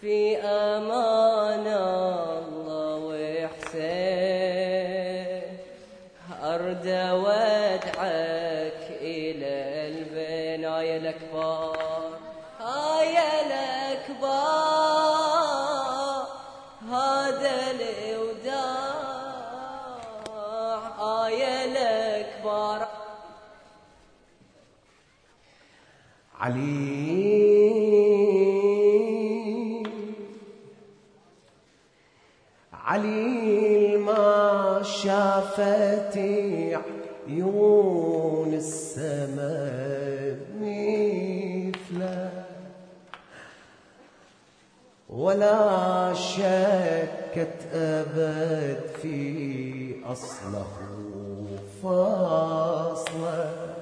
في أمان شافت عيون السماء مثله. ولا شكت أبد في أصله فاصله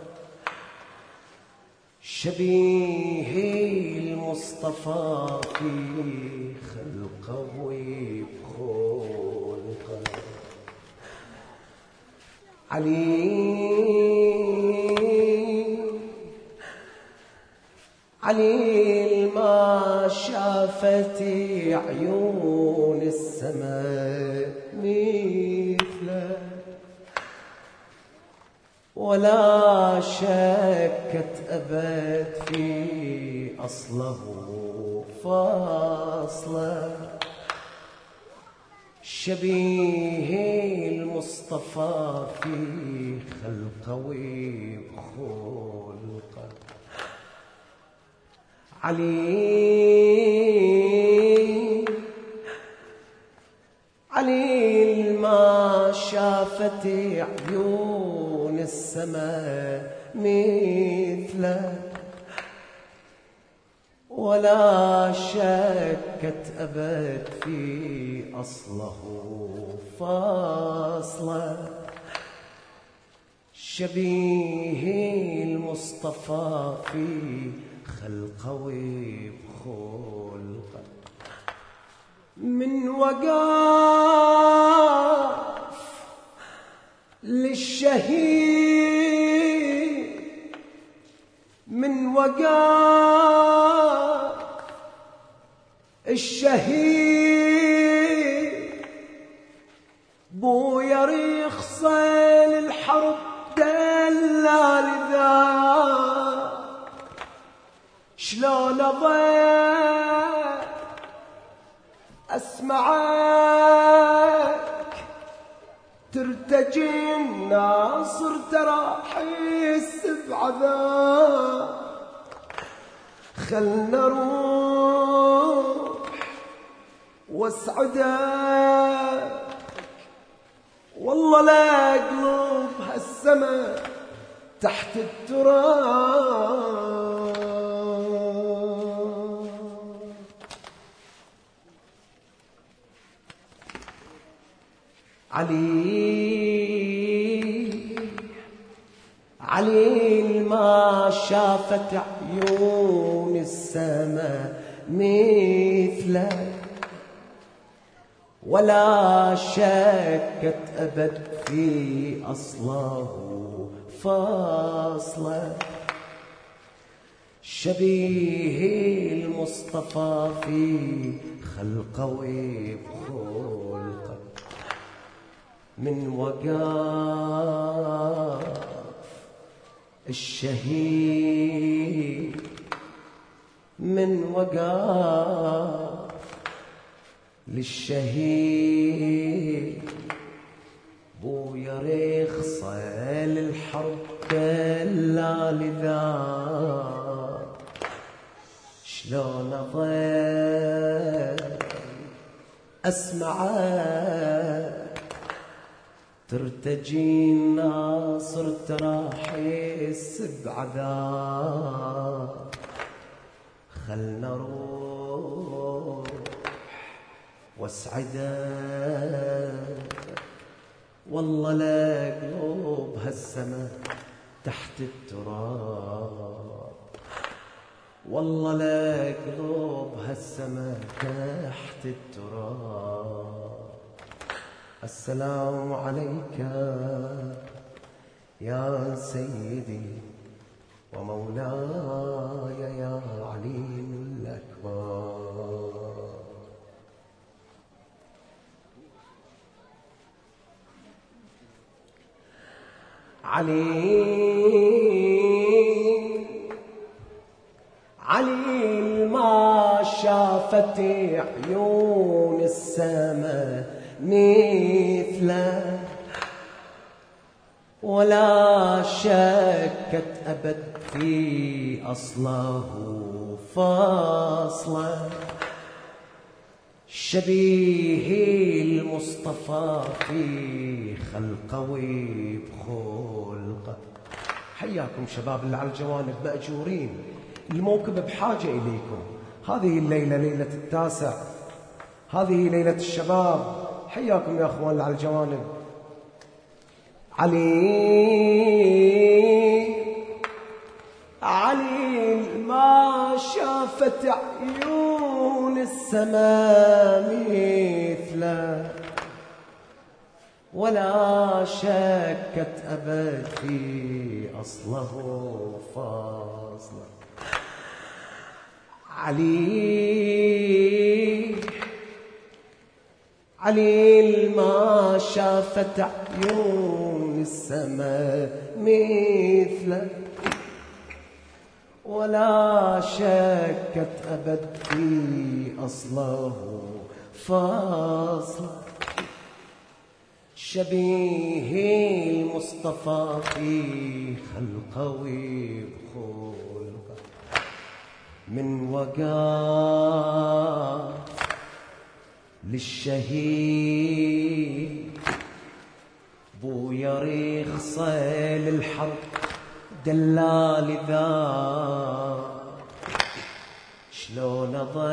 شبيه المصطفى في خلقه وبخلقه علي علي ما شافت عيون السماء مثله. ولا شكت أبد في أصله فاصله. شبيه المصطفى في خلقه وبخلقه علي علي ما شافت عيون السماء مثله ولا شكت أبد في أصله فاصله شبيه المصطفى في خلقه. وبخلقه من وقاف للشهيد. من وقاف الشهيد. بويا ريخصة للحرب دلال ذا شلون اضيع أسمعك؟ ترتجي الناصر ترى حس بعذاب. خلنا نروح واسعدك والله لا قلوب هالسما تحت التراب. علي. علي ما شافت عيون السماء مثلك. ولا شكت أبد في أصله فاصلة. شبيه المصطفى في خلقه وبخلقه من وقاف الشهيد من وقاف للشهيد. بويا رخصة للحرب كلا لذا شلون اظل أسمعك؟ ترتجي الناصر حس بعذاب خلنا نروح واسعدك والله لا قلوب هالسما تحت التراب. والله لا قلوب هالسما تحت التراب. السلام عليك يا سيدي ومولاي يا علي الأكبر. علي. علي ما شافت عيون السماء مثله. ولا شكت أبد في أصله فاصله شبيه المصطفى في خلقه وبخلقه حياكم شباب اللي على الجوانب مأجورين. الموكب بحاجة إليكم. هذه الليلة ليلة التاسع. هذه ليلة الشباب. حياكم يا أخوان اللي على الجوانب. علي. علي ما شافت عيون السماء مثله ولا شكت أبد في أصله فاصله علي علي ما شافت عيون السماء مثله ولا شكت أبد في أصله. فاصله شبيه المصطفى في خلقه وبخلقه من وقاف للشهيد. بويا رخصة للحرب دلال ذا شلون اضل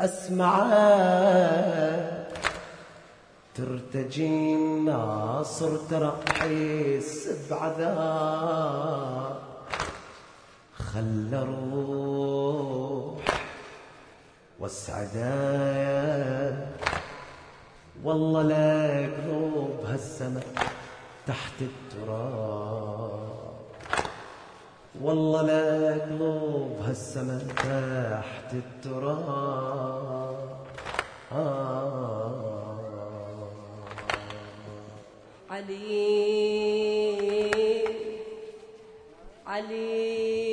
اسمعه ترتجي الناصر ترى حس بعذاب خل روح والسعداء والله لا قلوب هالسماء. تحت التراب. والله لا قلوب هالسماء تحت التراب. آه علي علي.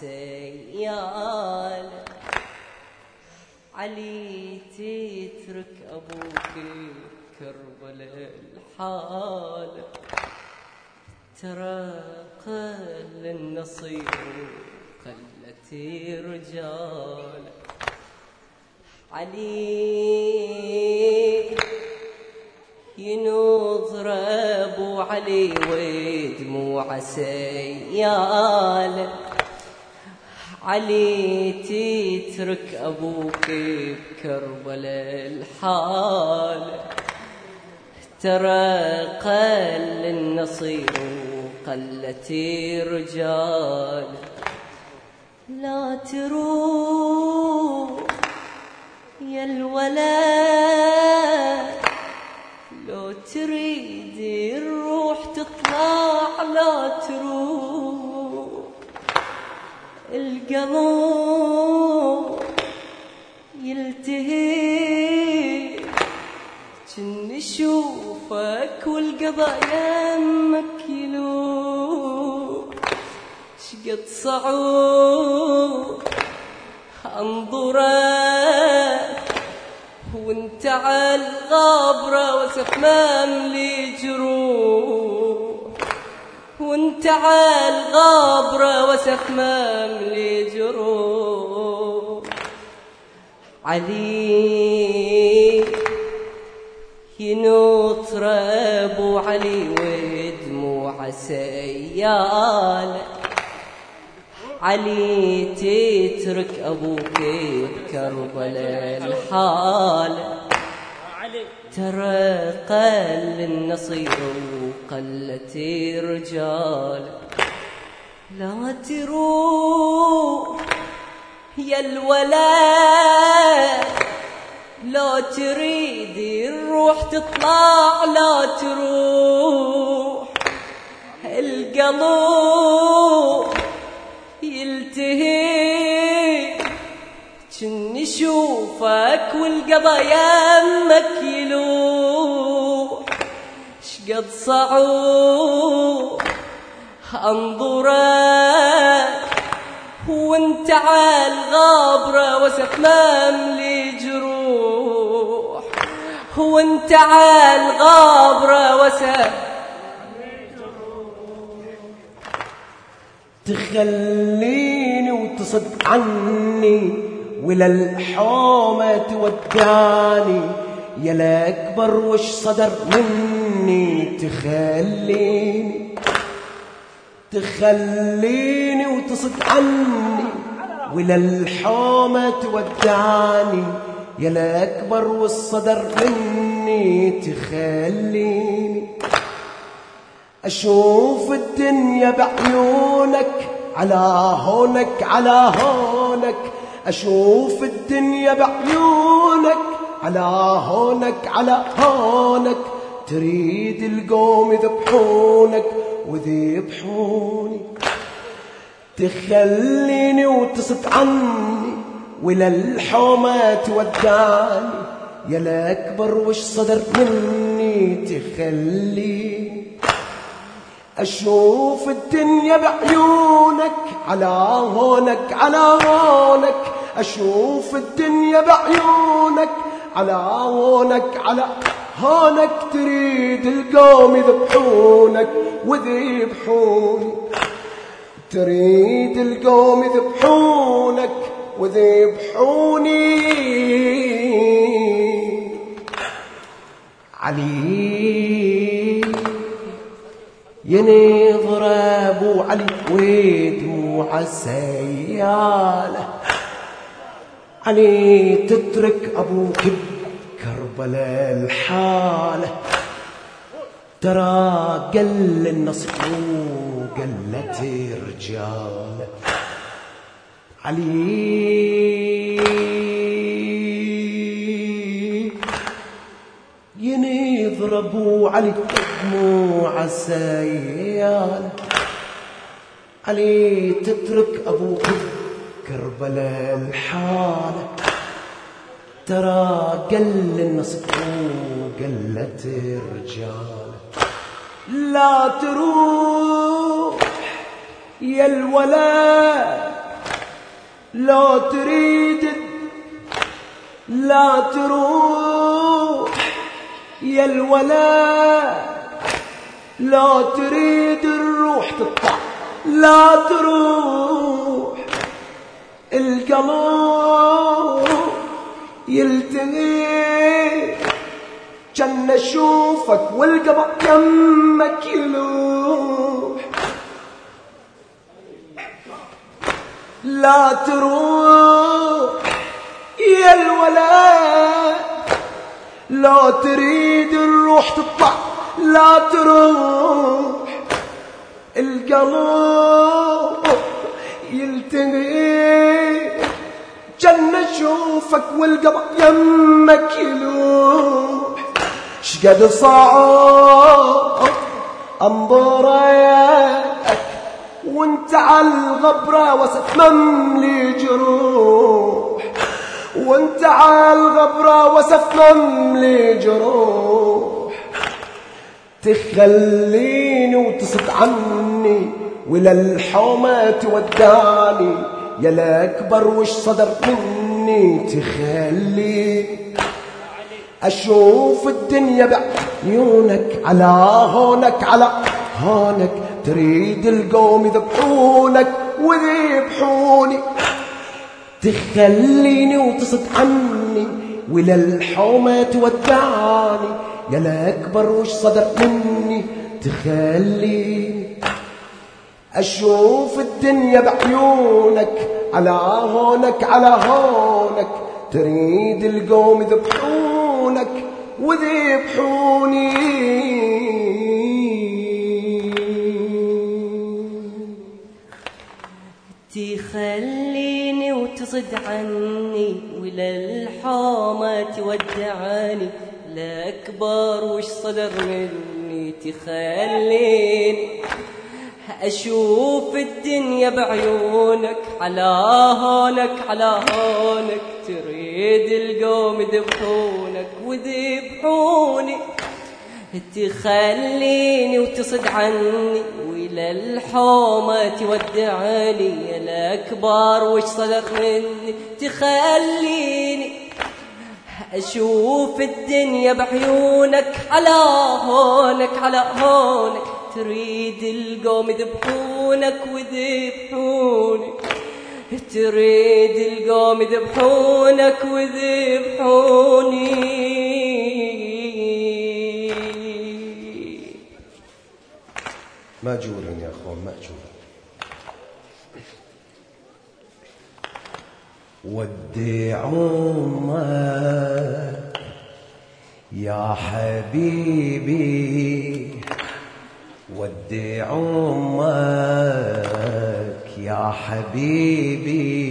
سيال. علي تترك أبوك كربلاء الحال ترى قل النصير قلت رجال. علي ينظر ابو علي ودموع سيال. علي تترك أبوك بكربلاء الحال. ترى قل النصير وقلت رجال. لا تروح يا الولد لو تريد الروح تطلع لا تروح. القلب يلتهي جن شوفك والقضاء يمك يلوح شقد صعود انظرك وانت على الغابرة وسف مملي جروح وانت على الغابرة وسف مملي جروح علي ينطر أبو علي ودموع سيال. علي تترك أبوك بكربلاء الحال. ترى قل النصير وقلت رجال. لا تروح يا الولد لو تريد الروح تطلع لا تروح القلب يلتهي. كن نشوفك والقضا يمك يلوح شقد صعوب أنظرك. وانت عالغابرة وسف مملي جروح. وانت عالغابرة وسف تخليني وتصد عني. ولا الحومة تودعني يا الأكبر وش صدر مني تخليني تخليني وتصد عني. ولا الحومة تودعني يا الأكبر والصدر مني تخليني. أشوف الدنيا بعيونك على هونك على هونك أشوف الدنيا بعيونك على هونك على هونك. تريد القوم يذبحونك وذبحوني. تخليني وتصد عني ولا الحومة تودعني يا الأكبر وش صدر مني؟ تخليني. أشوف الدنيا بعيونك على هونك على هونك. أشوف الدنيا بعيونك على هونك على هونك. تريد القوم يذبحونك وذبحوني تريد القوم يذبحونك وذبحوني علي. ينظر ابو علي ودموع السياله علي تترك أبوك بكربلاء الحالة. ترى قل النصر وقلت رجال علي ينضربوا علي دموع السيال علي تترك أبوك كربلاء الحالة ترى قل النصر وقلت رجال لا تروح يا الولد لا تريد لا تروح. يا الولد لا تريد الروح تطلع لا تروح. القلب يلتهي جن أشوفك والقبر يمك يلوح. لا تروح يا الولد لا تريد الروح تطلع لا تروح. القلب يلتهي جنة أشوفك والقبر يمك يلوح. شقد صعب انظرك وانت على الغبرة وسط مملي جروح. وانت على الغبرة وسط مملي جروح تخليني وتصد عني ولا الحومة تودعني يا الأكبر وش صدر مني؟ تخليني أشوف الدنيا بعيونك على هونك على هونك. تريد القوم يذبحونك ويذبحوني تخليني وتصد عني ولا الحومة تودعني يا الأكبر وش صدر مني؟ تخليني أشوف الدنيا بعيونك على هونك على هونك. تريد القوم يذبحونك وذبحوني. تصد عني وللحومة تودعني الأكبر وش صدر مني تخليني. أشوف الدنيا بعيونك على هونك على هونك تريد القوم يذبحونك وذبحوني. تخليني وتصد عني وإلى الحومة تودعني يا الأكبر وش صدر مني؟ تخليني أشوف الدنيا بعيونك على هونك على هونك. تريد القوم يذبحونك ويذبحوني. تريد القوم يذبحونك ويذبحوني. مأجورين يا أخوان مأجورين ودي عمك يا حبيبي. ودي عمك يا حبيبي.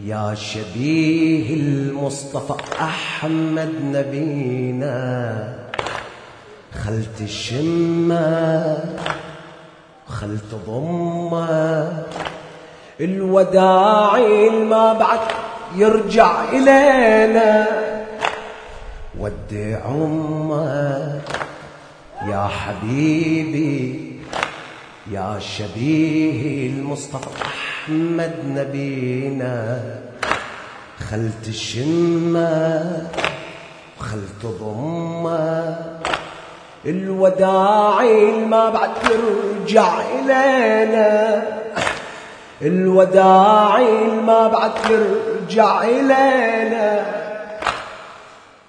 يا شبيه المصطفى أحمد نبينا. خلت الشمة خلت ضمة. الوداع ما بعد يرجع إلينا. ودي عمك يا حبيبي يا شبيه المصطفى أحمد نبينا. خلت الشمة خلت ضمة. الوداع ما بعد يرجع إلينا. الوداع ما بعد يرجع إلينا.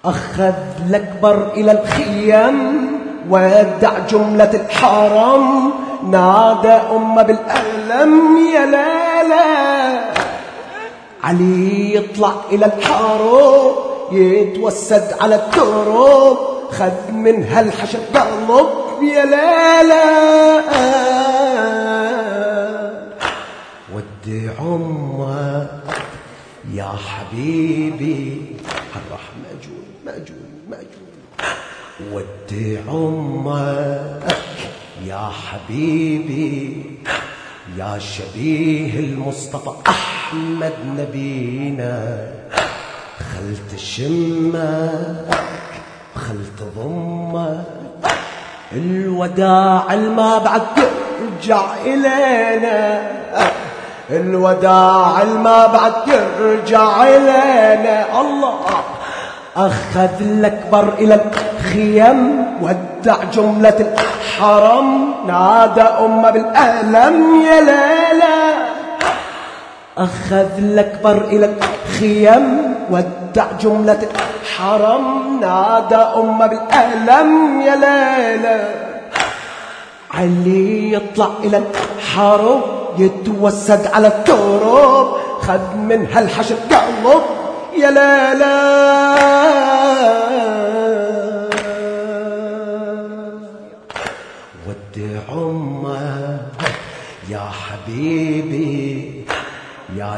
أخذ الأكبر إلى الخيام ودع جملة الحرم نادى أمه بالألم يا لالا علي يطلع إلى الحرم يتوسد على التراب خد من هالحشد قلب يا لالا ودي عمك يا حبيبي. هالراح مأجور مأجور مأجور ودي عمك يا حبيبي. يا شبيه المصطفى أحمد نبينا. خلت شمك خلت ضمك الوداع الما بعد يرجع إلينا. الوداع الما بعد يرجع إلينا. الله أخذ الأكبر إلى الخيم ودع جملة الحرم. نادى أمة بالألم يا ليلى. أخذ الأكبر إلى الخيم ودع جملة الحرم نادى أمه بالألم يا ليلى. علي يطلع إلى الحرم يتوسد على التراب خد من هالحشد قلب يا لالا ودي عمك يا حبيبي.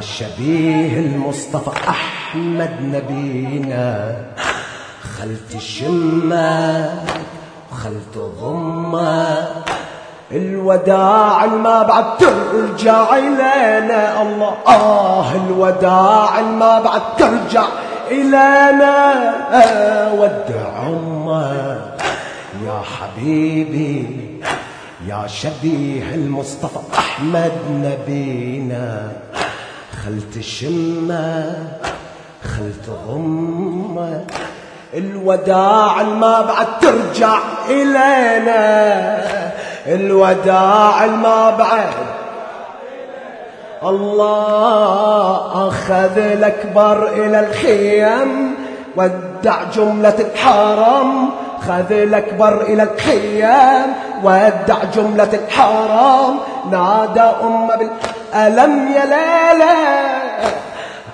شبيه المصطفى أحمد نبينا. خلت الشمة وخلت ضمة. الوداع ما بعد ترجع إلينا. الله آه الوداع ما بعد ترجع إلينا. ودع عمك يا حبيبي يا شبيه المصطفى أحمد نبينا. خلت الشمة خلت ضمة الوداع ما بعد ترجع إلينا. الوداع ما بعد. الله أخذ الأكبر إلى الخيم ودع جملة الحرم خذ الأكبر إلى الخيام ودع جملة الحرم نادى أمه بالألم ألم يا لالا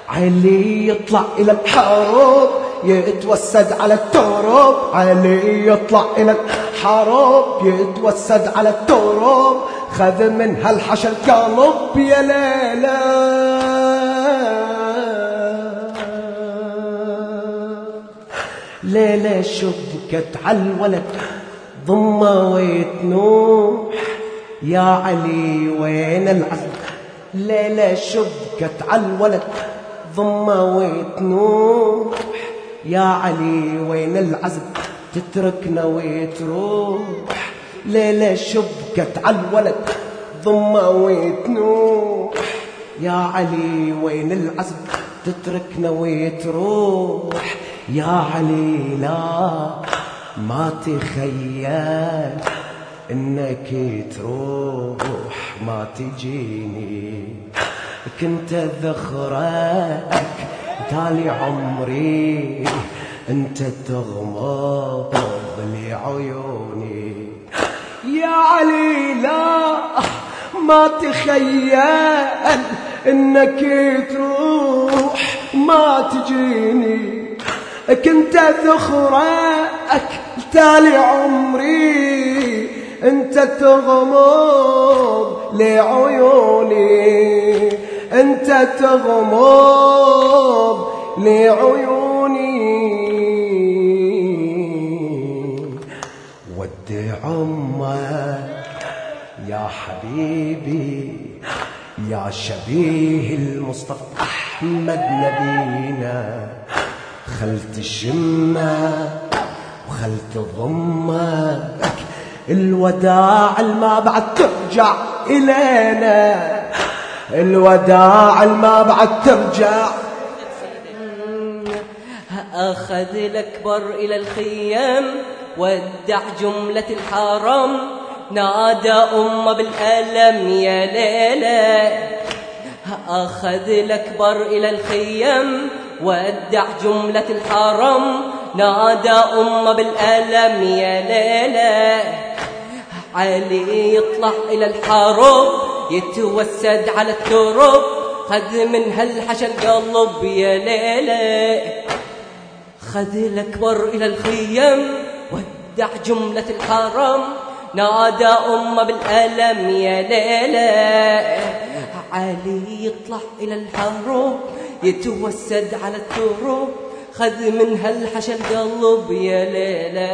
علي يطلع إلى الحروب يتوسد على التراب. علي يطلع إلى الحروب يتوسد على التراب. خذ من هالحشا الكلب يا ليلى. ليلى شبكت على الولد ضمة ويتنوح يا علي وين العزم ليلة شبكت عالولد ضمة وتنوح يا علي وين العزم تتركنا وتروح ليلة شبكت عالولد ضمة وتنوح يا علي وين العزم تتركنا وتروح يا علي لا ما تخيل. إنك تروح ما تجيني. كنت ذخرك تالي عمري. أنت تغمض لي عيوني. يا علي لا ما تخيل إنك تروح ما تجيني. كنت ذخرك تالي عمري. أنت تغمض لعيوني. أنت تغمض لعيوني. ودي عمك يا حبيبي يا شبيه المصطفى أحمد نبينا. خلت الشمة وخلت ضمك الوداع ما بعد ترجع إلينا. الوداع ما بعد ترجع. أخذ الأكبر إلى الخيام ودع جملة الحرم نادى أم بالألم يا ليلى. أخذ الأكبر إلى الخيام ودع جملة الحرم نادى أم بالألم يا ليلى. علي يطلع إلى الحرب يتوسد على الترب خذ من هالحشا القلب يا ليلى. خذ الأكبر إلى الخيم ودع جملة الحرم. نادى أم بالألم يا ليلى. علي يطلع إلى الحرب يتوسد على الترب خذ من هالحشا القلب يا ليلى.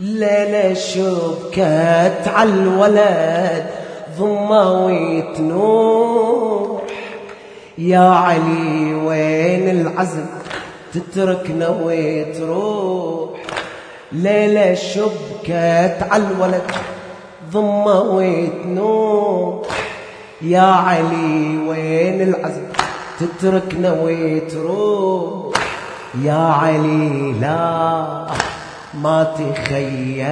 ليلة شبكت عالولد ضمة ويتنوح يا علي وين العزم؟ تتركنا وتروح ليلة شبكت عالولد ضمة وتنوح يا علي وين العزم؟ تتركنا وتروح يا علي لا. ما تخيل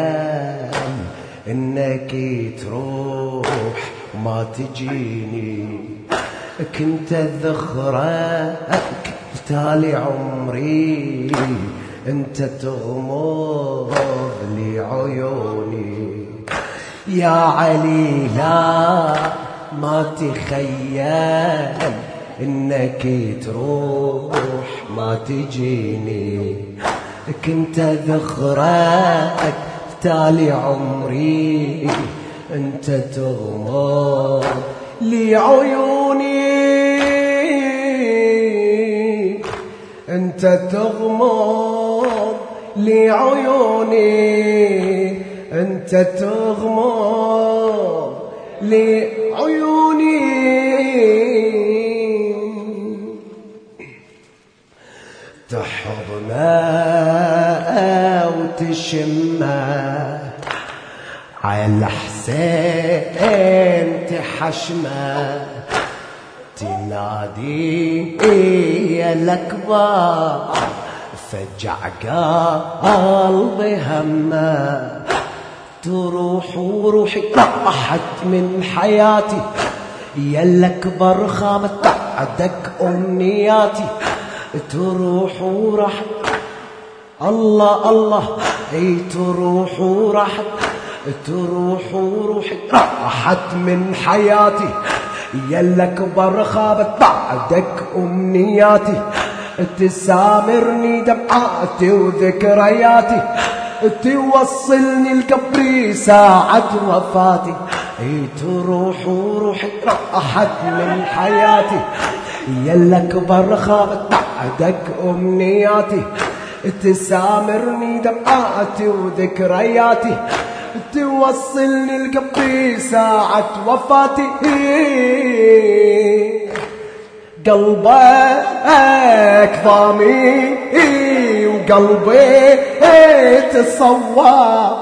إنك تروح ما تجيني. كنت ذخرك تالي عمري. أنت تغمض لي عيوني. يا علي لا ما تخيل إنك تروح ما تجيني. كنت ذخرك تالي عمري أنت تغمض لي عيوني. أنت تغمض لي عيوني أنت تغمض لي عيوني. تحضنه وتشمه على حسين تحشمة. تنادي يا الأكبر. فجع قلبي همة. تروح وروحي راحت من حياتي. يا الأكبر خامت بعدك أمنياتي. تروح وراح الله الله. أي تروح وراح تروح وروحي راحت من حياتي. يلك بر خابت بعدك أمنياتي. تسامرني دمعاتي وذكرياتي توصلني لقبري ساعة وفاتي. أي تروح وروحي راحت من حياتي. يلا كبر خابت بعدك أمنياتي تسامرني دمعاتي وذكرياتي توصلني لقبي ساعة وفاتي. قلبك ضامي وقلبي تصور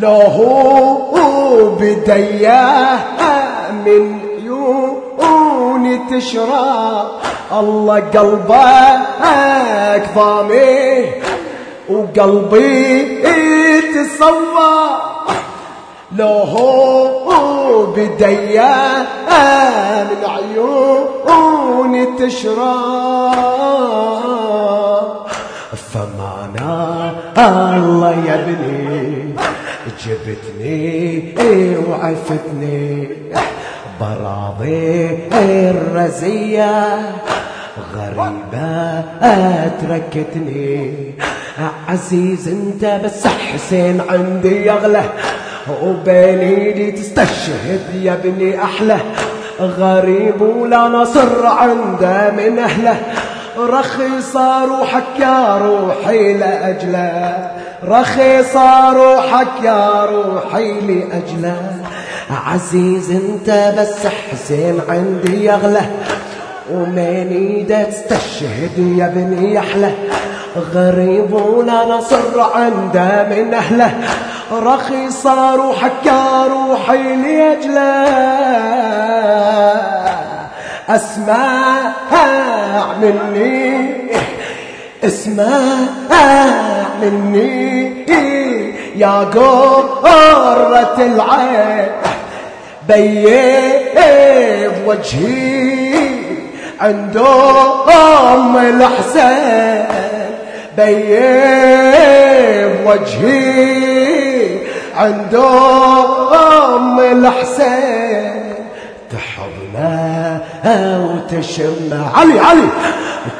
لو هو بديه من تشرب الله قلبك ضامي وقلبي تصور لو هو بديا من عيوني تشرب فمانا الله يا ابني جبتني وعفتني. براضي الرزية. غريبة أتركتني. عزيز أنت بس حسين عندي اغلى وبين ايدي تستشهد يا ابني أحلى. غريب ولا نصر عنده من أهله. رخيص روحك يا روحي لأجله. رخيص روحك يا روحي لأجله. عزيز انت بس حسين عندي اغلى ومن ايده تستشهد يا ابني أحلى غريب ولا نصر عنده من أهله. رخيص روحك يا روحي ليجله اسمع مني. اسمع مني. يا قرة العين. بيض وجهي عندهم الحسين بيض وجهي عندهم الحسين تحضنا وتشمى علي علي.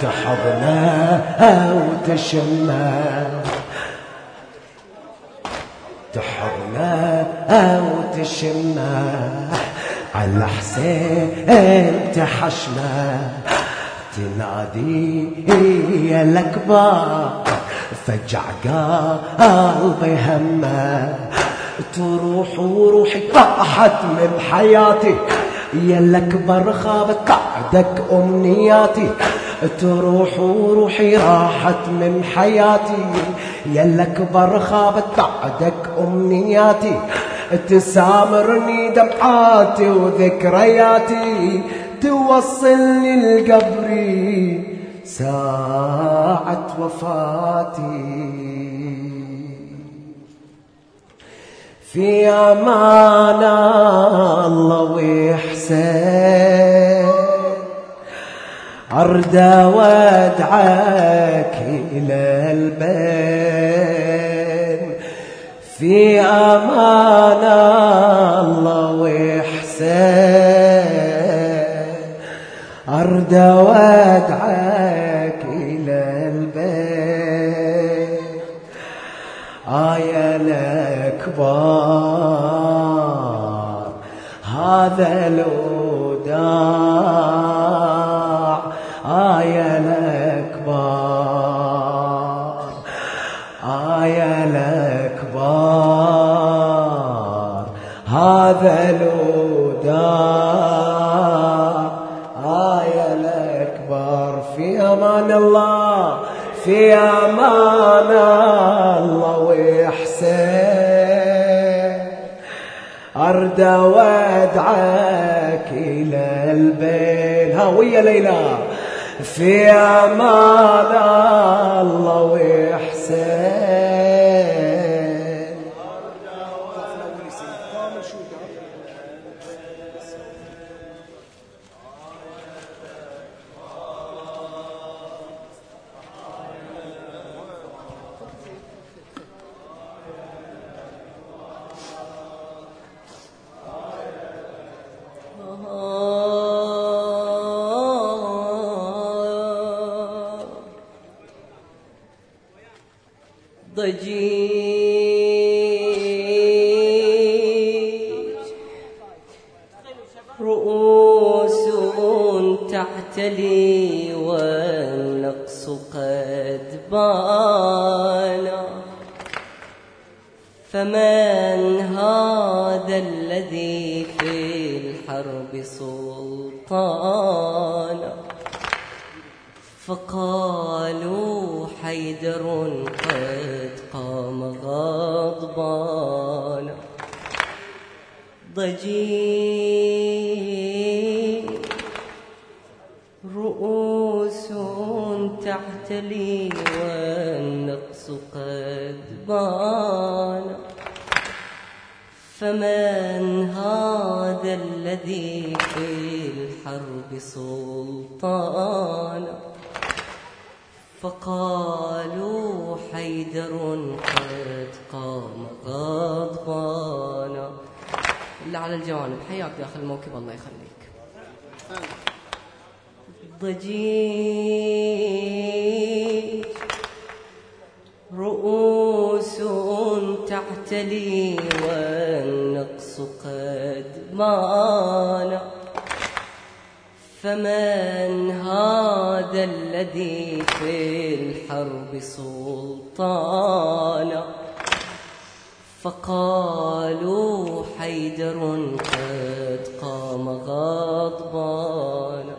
تحضنا وتشمى تحضنا وتشمى على حسين تحشمه تنادي يا الأكبر. فجع قلبي همه. تروح وروحي راحت من حياتي. يا الأكبر خابت بعدك أمنياتي. تروح وروحي راحت من حياتي. يا الأكبر خابت بعدك أمنياتي. تسامرني دمعاتي وذكرياتي. توصلني لقبري. ساعة وفاتي. في أمان الله ويحسن. أرد وادعك إلى البين في أمان الله ويحسن أرد وادعك إلى البيت. آية الأكبر هذا الوداع. الأكبر هذا الوداع. آية الأكبر في أمان الله في أمان الله ويحسن. أرد وادعك إلى البين ها ويا ليلى. في أمان الله ويحسن. هذا الذي في الحرب سلطان. فقالوا حيدر قد قام غضبانا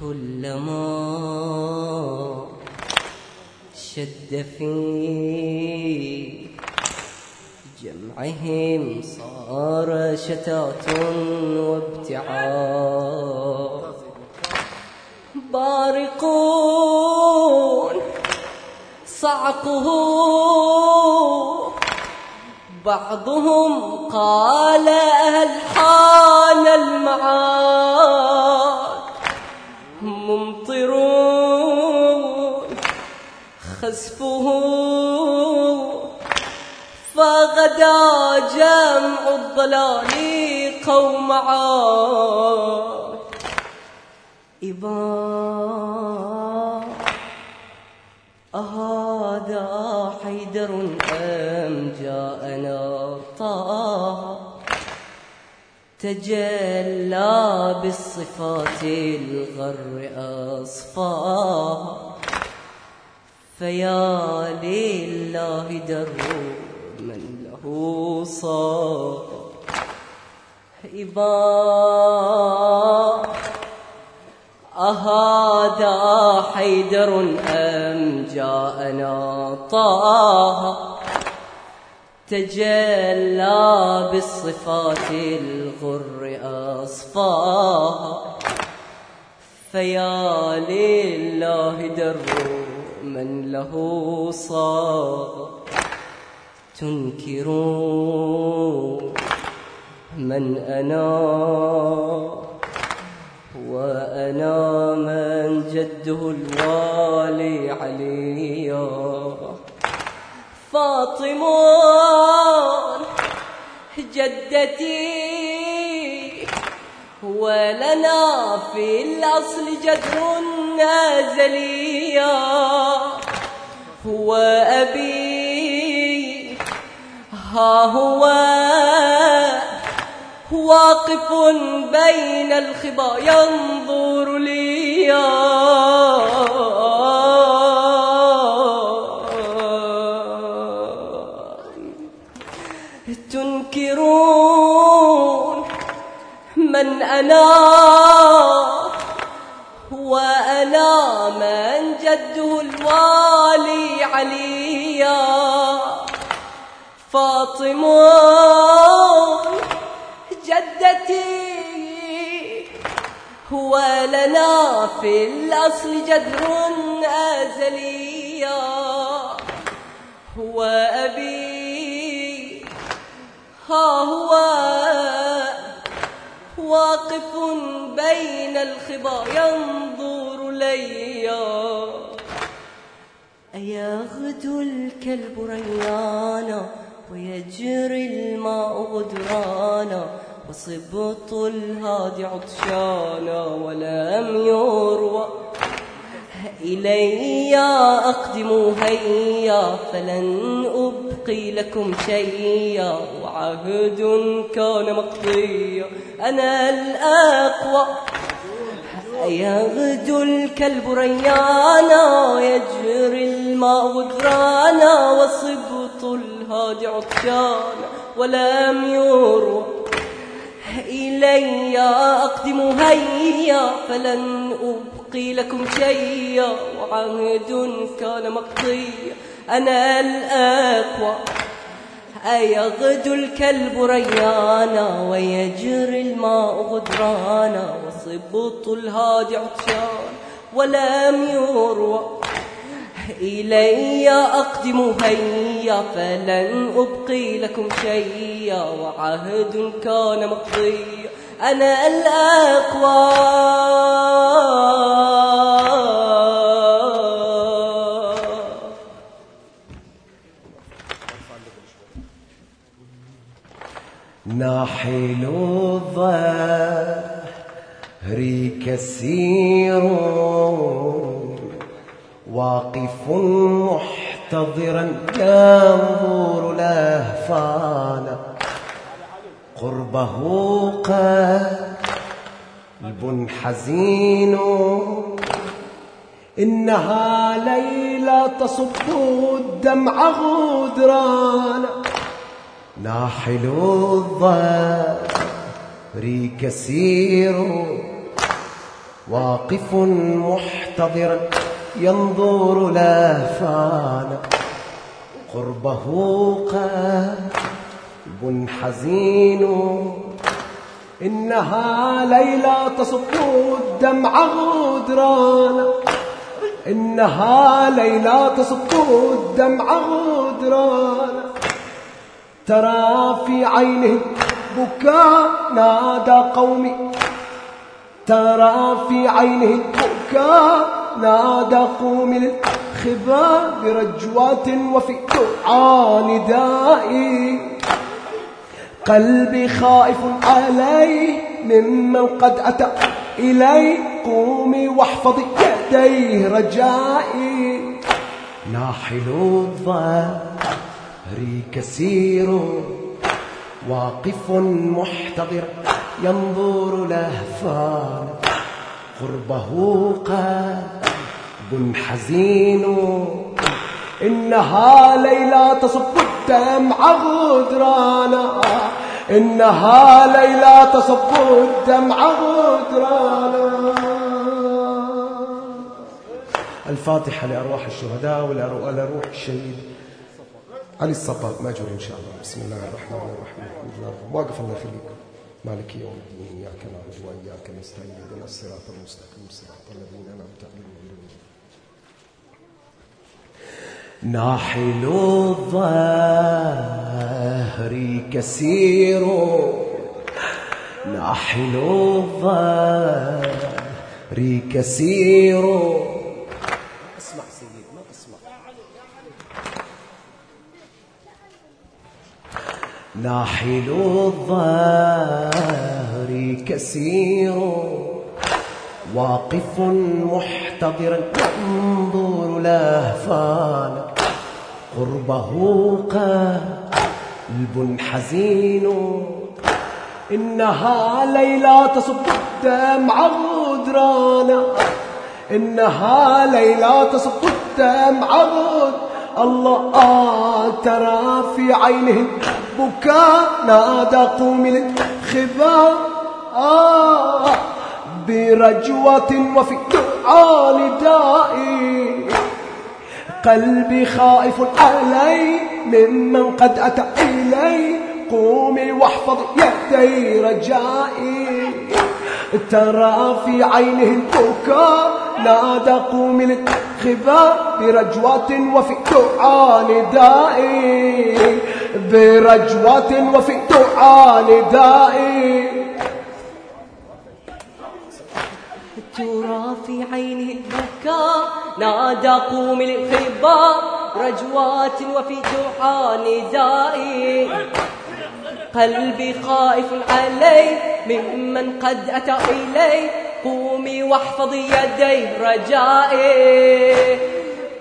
كلما شد في جمعهم صار شتات وابتعاد. بارقون صعقه. بعضهم قال هل حان المعاد؟ ممطرون خسفه. فغدا جمع الضلال قوم عاد. إبا أهذا حيدر أم جاءنا طه. تجلى بالصفات الغر أصفاها فيا لله در من له صار إبا أهذا حيدر أم جاءنا طه؟ تجلى بالصفات الغر أصفاها. فيا لله در من له صار تنكرون من أنا وأنا من جده الوالي عليا. فاطمون جدتي ولنا في الأصل جدر أزليا هو أبي ها هو واقف بين الخبا ينظر لي تنكرون من أنا وأنا من جده الوالي عليا. فاطمون جدتي هو لنا في الأصل جدر أزليا هو أبي ها هو واقف بين الخبا ينظر لي أيغدو الكلب ريانا ويجري الماء غدرانا؟ وصبط الهادي عطشانا ولم يروى إلي أقدموا هيا فلن أبقي لكم شيئا. وعهد كان مقضيا أنا الأقوى. يغدو الكلب ريانا يجري الماء غدرانا وصبط الهادي عطشانا ولم يروى إلي أقدم هيا فلن أبقي لكم شيئا وعهد كان مقضيا. أنا الأقوى. أيغدو الكلب ريانا ويجري الماء غدرانا وصبط الهادي عطشان. ولم يروى إلي أقدم هيا فلن أبقي لكم شيئا وعهد كان مقضيا أنا الأقوى. ناحل الظهر كثير. واقف محتضرا ينظر لهفانا قربه قلب حزين. إنها ليلة تصب الدمع غدرانا ناحل الظهر كثير. واقف محتضرا ينظر لافانا قربه قلب حزين. إنها ليلى تصب الدمع غدرانا. إنها ليلى تصب الدمع غدرانا. ترى في عينه بكاء نادى قومي. ترى في عينه بكاء نادى قوم الخبا برجوات وفي دعاء ندائي قلبي خائف علي ممن قد أتى إلي. قومي واحفظي يديه رجائي. ناحل الظهر كثير واقف محتضر ينظر لهفان. قربه قلب حزين إنها ليلى تصب الدمع غدرانا إنها ليلى تصب الدمع غدرانا الفاتحة لأرواح الشهداء ولأرواح الشهيد. علي الصباغ ماجور إن شاء الله. بسم الله الرحمن الرحيم. واقف الله يخليكم مالك يوم الدين إياك نعبد وإياك نستعين اهدنا الصراط المستقيم صراط الذين أنعمت عليهم. ناحل الظهر كثير. ناحل الظهر كثير اسمع سيدي ما اسمع ناحل الظهر كثير واقف محتضرا ينظر لهفانا قربه قلب حزين. إنها ليلى تصب الدمع غدرانا. إنها ليلى تصب الدمع غد الله آه ترى في عينه بكاء نادى قوم للخبا آه. برجوة وفي دعاء ندائي قلبي خائف علي ممن قد أتى إلي. قومي واحفظ يدي رجائي. ترى في عينه البكاء نادى قومي للخباء برجوة وفي دعاء ندائي برجوة وفي دعاء ندائي ترى في عينه البكاء نادى قوم للخباء رجوات وفي دعاء ندائي قلبي خائف علي ممن قد أتى إلي. قومي واحفظي يديه رجائي.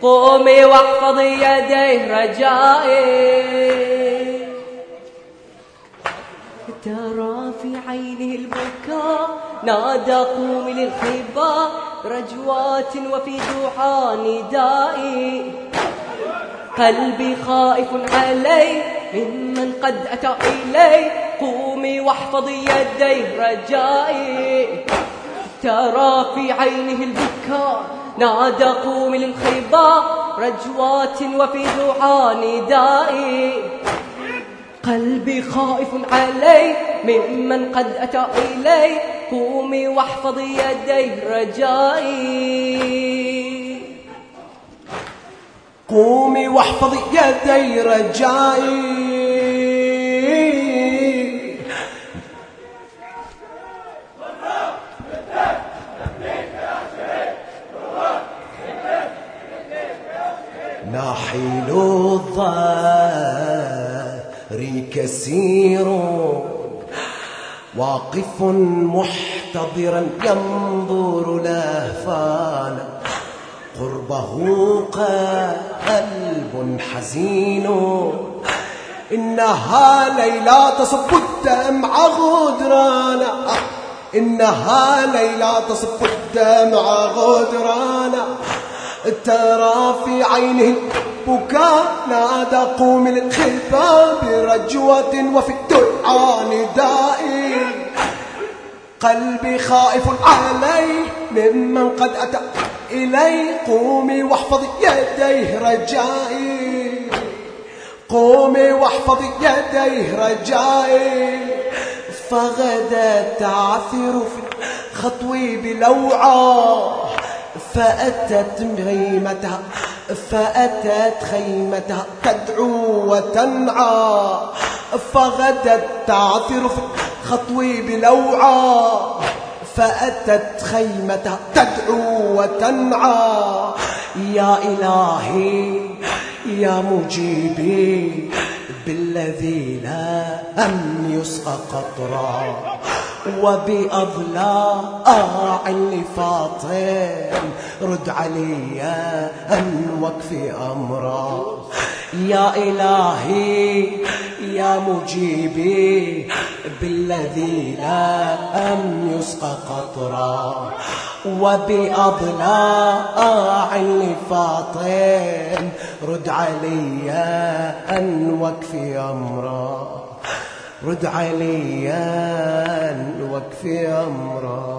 قومي واحفظي يديه رجائي. ترى في عينه البكاء نادى قومي للخباء. رجوات وفي دوحة ندائي. قلبي خائف علي ممن قد أتى إلي. قومي واحفظي يديه رجائي. ترى في عينه البكاء. نادى قومي للخيباء رجوات وفي دوحة ندائي قلبي خائف علي ممن قد أتى إلي. قومي واحفظي يديه رجائي. قومي واحفظي يدي رجائي. ناحل الظهر كثير. واقف محتضرا ينظر لهفانا. قربه قلب حزين. إنها ليلى تصب الدمع غدرانا. إنها ليلى تصب الدمع غدرانا. ترى في عينه بكاء نادى قوم الخلفة برجوة وفي الدعاء ندائي قلبي خائف علي ممن قد أتى. إلي قومي واحفظي يديه رجائي. قومي واحفظي يديه رجائي. فغدا تعثر في خطوي بلوعه فأتت خيمتها فأتت خيمتها تدعو وتنعى. فغدت تعثر في خطوي بلوعى فأتت خيمتها تدعو وتنعى. يا إلهي يا مجيبي بالذي لا أن يسقى قطرا. وبأضلاع لفاطم رد علي أن وكفي أمرا. يا إلهي يا مجيبي بالذي لا أم يسقى قطرا. وبأضلاع لفاطم رد علي أن وكفي أمرا. رد علي أن وكفي أمرا.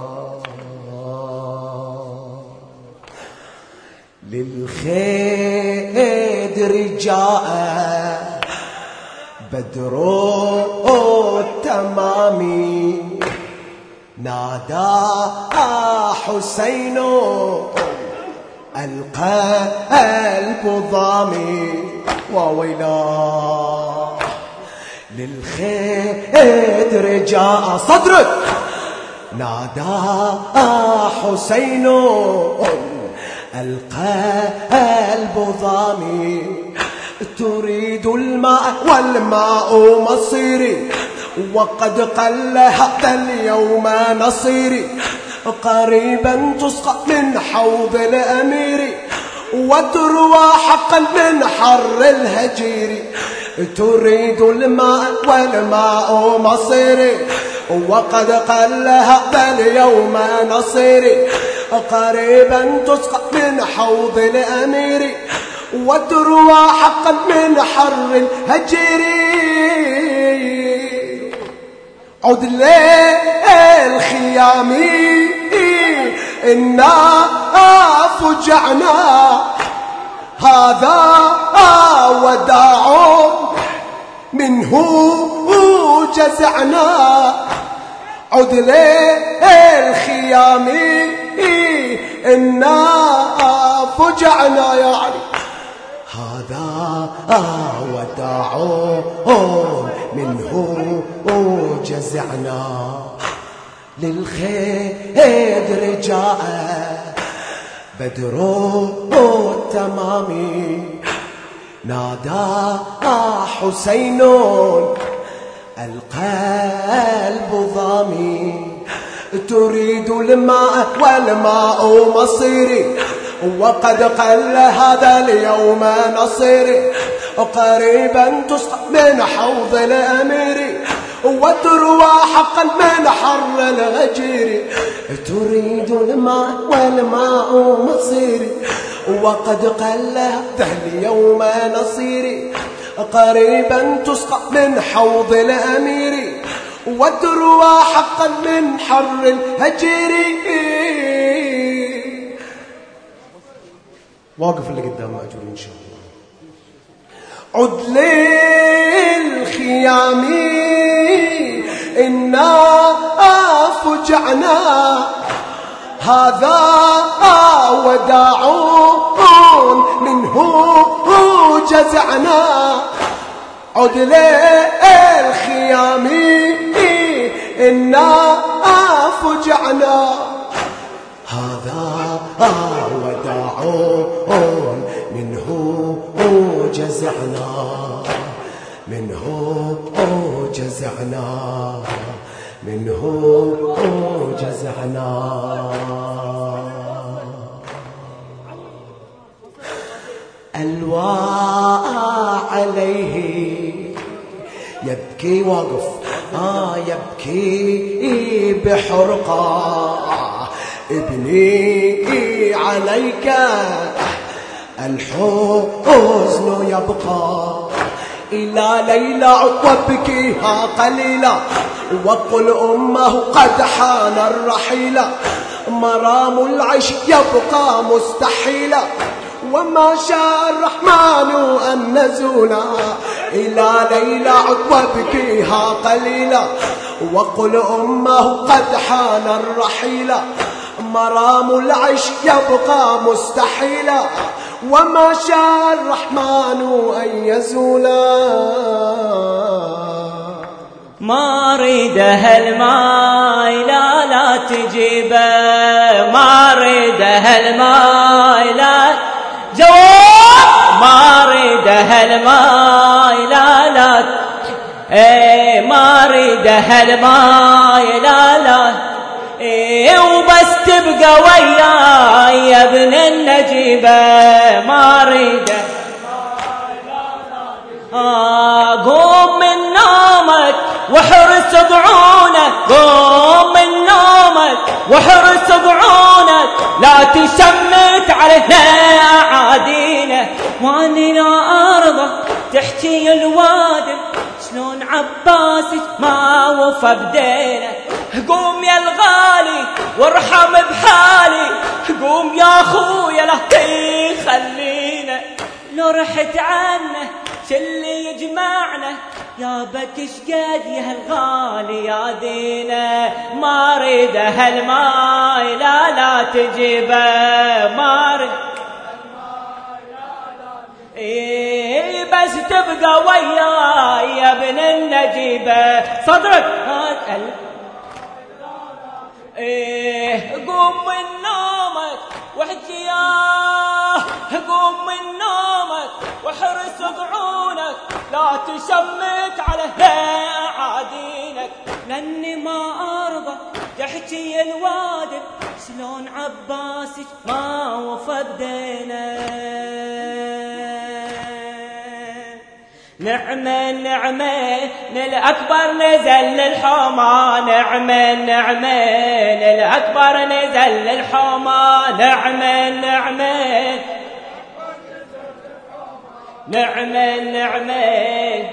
للخير جاء بدر التمام. نادى حسين القلب ضامي وويلاه للخير جاء صدرك. نادى حسين. القلب ضامي تريد الماء والماء مصيري. وقد قل هذا اليوم نصيري. قريبا تسقى من حوض الأمير. وتروى حقا من حر الهجير. تريد الماء والماء مصيري. وقد قل هذا اليوم نصيري. قريبا تسقى من حوض الأمير. وتروى حقا من حر الهجير. عد الخيام إنا فجعنا هذا وداع منه جزعنا. عد الخيام إنا فجعنا يعني هذا وداع منه جزعنا. للخير جاء بدر التمام نادى حسين. القلب ضامي تريد الماء والماء مصيري. وقد قل هذا اليوم نصيري. قريبا تسقى من حوض الأمير. وتروى حقا من حر الهجير تريد الماء والماء مصيري وقد قل دهل يوم نصيري قريبا تسقى من حوض الأمير. وتروى حقا من حر الهجير واقف اللي قدام مأجور إن شاء الله. عد للخيام. إنا فجعنا هذا وداع منه جزعنا. عد للخيام. إنا فجعنا هذا وداع منه جزعنا منه جزعنا منه جزعنا. الواء عليه يبكي واقف آه يبكي بحرقة. ابني عليك. الحزن يبقى إلى ليلى وابكيها قليلا وقل أمه قد حان الرحيل. مرام العيش يبقى مستحيلا وما شاء الرحمن أن نزولا إلى ليلى وابكيها قليلا وقل أمه قد حان الرحيل. مرام العيش يبقى مستحيلا وما شاء الرحمن أن يزولا. ما اريده الماي لا لا تجيبه ما اريده الماي لا جواب. ما اريده الماي لا لا إيه ما اريده الماي لا لا إيه وبس تبقى وياي يا ابن النجيبه ما اريده آه قوم من نومك وحرس ضعونك قوم من نومك وحرس ضعونك لا تشمت علينا أعادينا وأني لا أرضى تحكي الوادم شلون عباسك ما وفى بدينا قوم يا الغالي وارحم بحالي. قوم يا أخويا لا خلينا لو رحت عنه شلي يجمعنا. يا بك شقد يا الغالي يا دينا ما أريد هالماي لا لا تجيبه. ما أريد. إيه بس تبقى وياي يا ابن النجيبة صدرك. هات إيه قوم من نومك وحجياه قوم من نومك وحرس ضعونك لا تشمت على عادينك. لاني ما أرضى تحكي الوادم شلون عباسك ما وفى نعمة نعمة للأكبر نزل للحومة نعمة نعمة للأكبر نزل للحومة نعمة نعمة نعمة نعمة.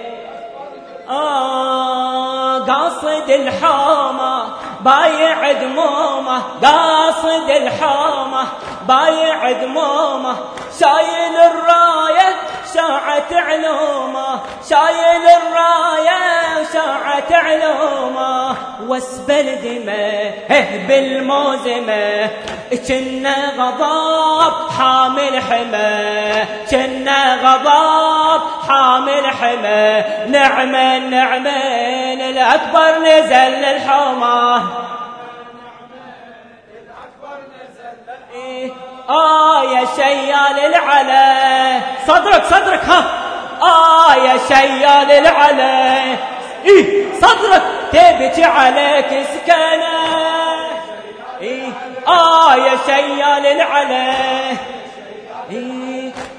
آه قاصد الحومة بايع دمومه. قاصد الحومة. بايع دمومه شايل الراية ساعة علومه. شايل الراية ساعة علومه. واسبل دمه بالموزمة. كنا غضاب حامل حمى. كنا غضاب حامل حمى. نعمة نعمة الأكبر نزل للحمى آه يا شيال العلا؟ صدرك صدرك ها. آه يا شيال العلا إيه صدرك تبكي عليك سكنة إيه آه يا شيال العلا؟ إيه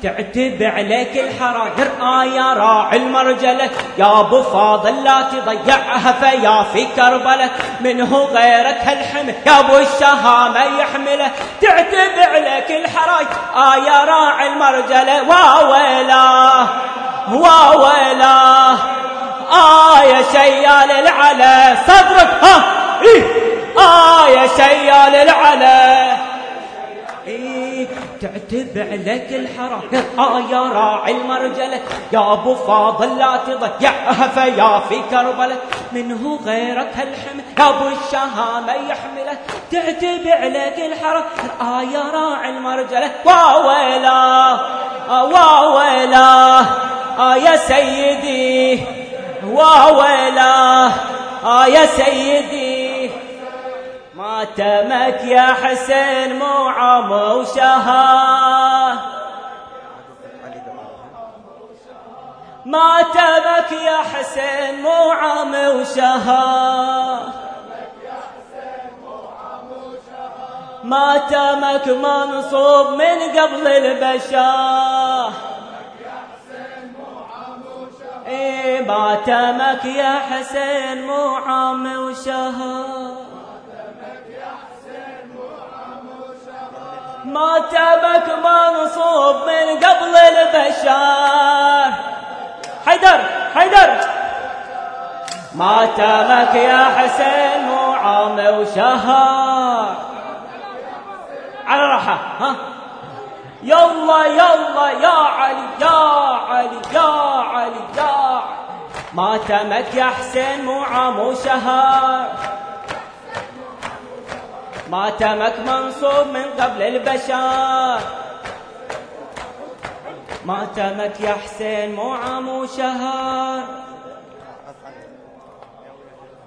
تعتب عليك الحراير آه يا راعي المرجلة. يا أبو فاضل لا تضيعها فيا في كربلة. منه غيرك هالحمل يا أبو الشهامة يحمله. تعتب عليك الحراير آه يا راعي المرجلة. واويلاه واويلاه آه يا شيال العلا صدرك. ها إيه. آه يا شيال العلا تعتب عليك الحرام آه يا راعي المرجلة يا أبو فاضل لا تضيعها فيا في كربلة. منه غيرك هالحمل؟ يا أبو الشهامة يحمله. تعتب عليك الحرام آه يا راعي المرجلة. واويلا آه واويلا آه يا سيدي. واويلا آه يا سيدي. ما تمك يا حسين مو عم وشها ما تمك يا حسين مو عم وشها ما تمك منصوب من قبل البشر. إيه ماتمك يا حسين مو عام وشهر ماتمك منصوب من قبل البشر. حيدر حيدر. ماتمك يا حسين مو عام وشهر. على راحة ها؟ يلا يلا يا علي يا علي يا علي يا علي. ما تمك يا حسين مو عام وشهر. ما تمك منصوب من قبل البشر. ما تمك يا حسين مو عام وشهر.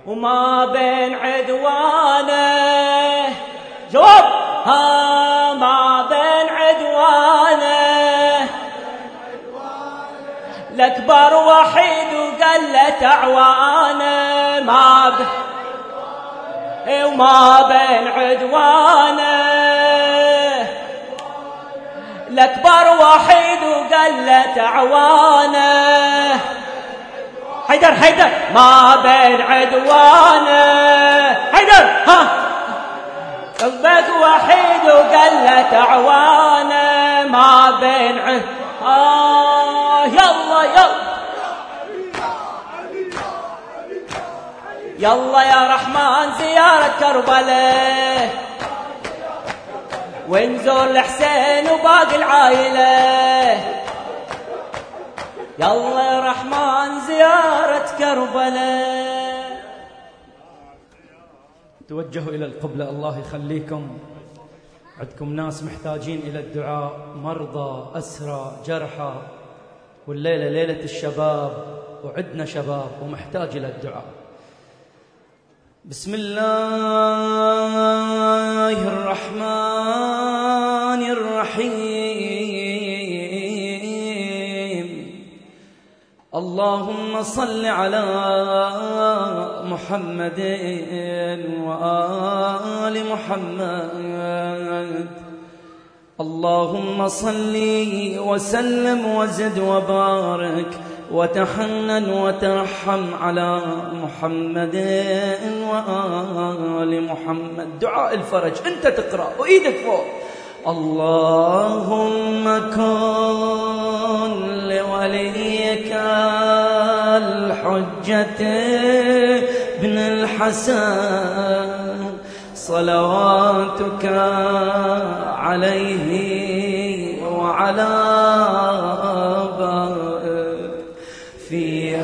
وما بين عدوانه. جواب! ها ما بين عدوانه. الأكبر وحيد وقلت أعوانه. ما ب... وما بين عدوانه. الأكبر وحيد وقلت أعوانه حيدر حيدر. ما بين عدوانه. حيدر ها. قلبك وحيد وقلت أعوانه ما بين عه آه يلا يلا. يلا يا رحمن زيارة كربلاء ونزور الحسين وباقي العائلة. يلا يا رحمن زيارة كربلاء توجهوا إلى القبلة. الله يخليكم. عندكم ناس محتاجين إلى الدعاء. مرضى أسرى جرحى. والليلة ليلة الشباب. وعدنا شباب ومحتاج إلى الدعاء. بسم الله الرحمن الرحيم. اللهم صل على محمد وآل محمد. اللهم صل وسلم وزد وبارك وتحنن وترحم على محمد وآل محمد. دعاء الفرج أنت تقرأ وإيدك فوق. اللهم كن لوليك الحجة بن الحسن صلواتك عليه وعلى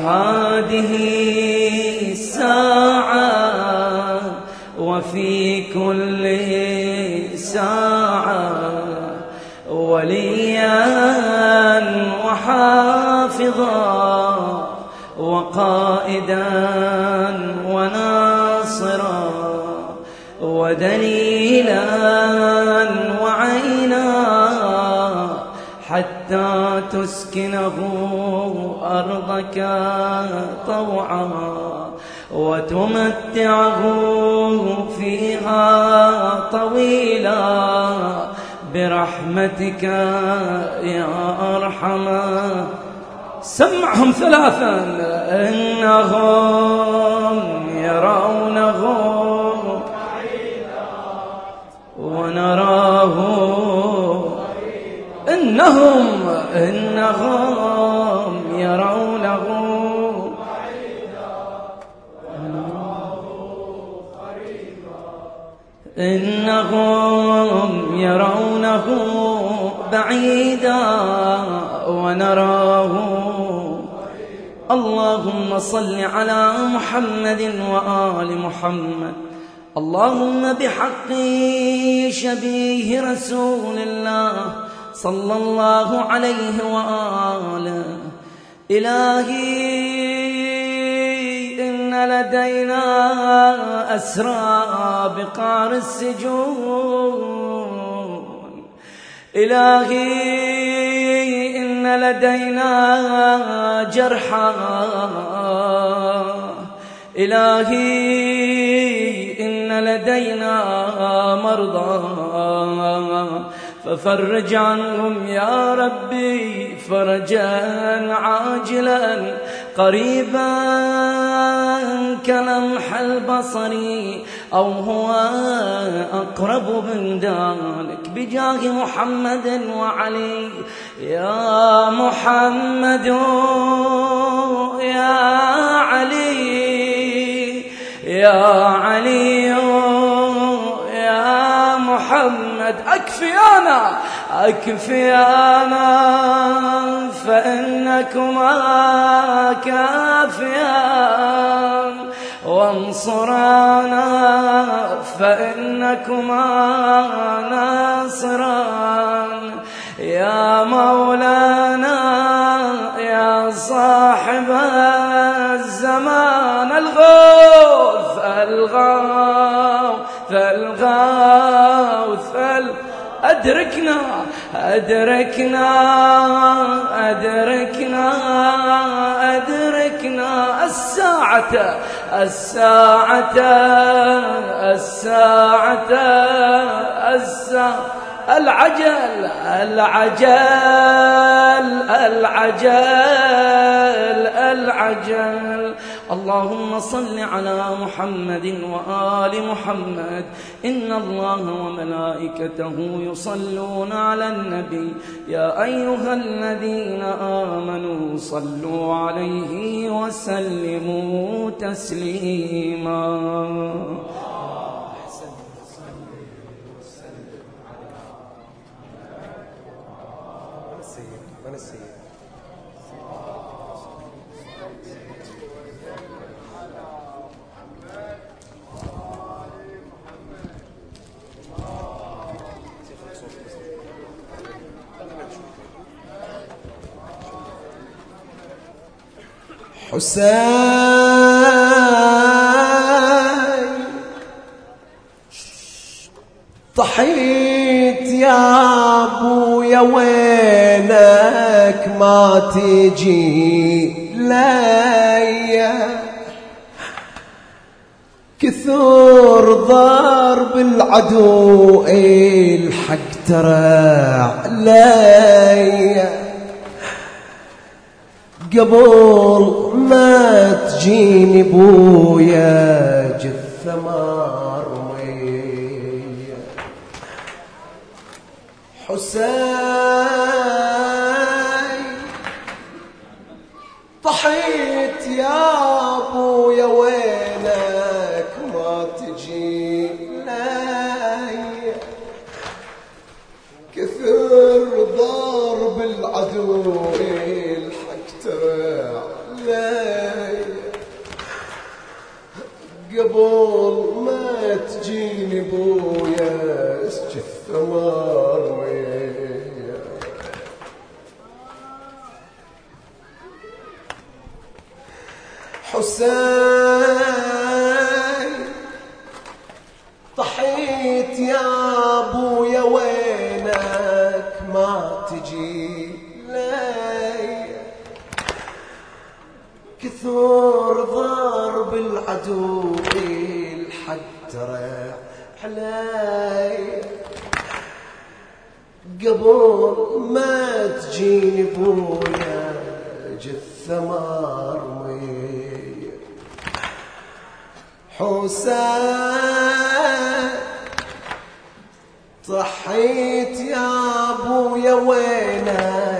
هذه الساعة وفي كل ساعة وليا وحافظا وقائدا وناصرا ودليلا حتى تسكنه أرضك طوعا وتمتعه فيها طويلا. برحمتك يا أرحم. سمعهم ثلاثا. إنهم يرونه ونراه إنهم إنهم يرونه. إنهم يرونه بعيدا ونراه. اللهم صل على محمد وآل محمد. اللهم بحق شبيه رسول الله. صلى الله عليه وآله. إلهي لدينا أسرى بقار السجون. إلهي إن لدينا جرحى. إلهي إن لدينا مرضى. ففرج عنهم يا ربي فرجا عاجلا قريبا كلمح البصر أو هو أقرب من ذلك بجاه محمد وعلي. يا محمد يا علي يا علي. أكفيانا أكفيانا فإنكما كافيان. وانصرانا فإنكما ناصران. يا مولانا يا صاحب الزمان الغوث الغوث الغوث أدركنا أدركنا أدركنا أدركنا الساعة الساعة الساعة الساعة. العجل العجل العجل العجل. اللهم صل على محمد وآل محمد. إن الله وملائكته يصلون على النبي. يا أيها الذين آمنوا صلوا عليه وسلموا تسليما. حسين. طحيت يا أبويا وينك ما تجي ليا كثر ضرب العدو الحق ترى عليا قبل ما تجيني بويا جثة مروية حسين طحيت يا ابويا وينك ما تجي كثر ضرب العدو قبل ما تجيني بويا اسجد ثمار ويا حسين ضرب العدو الحق ترى علي. قبل ما تجيني بويا جثة مرمي حسين طحيت يا ابويا وينك؟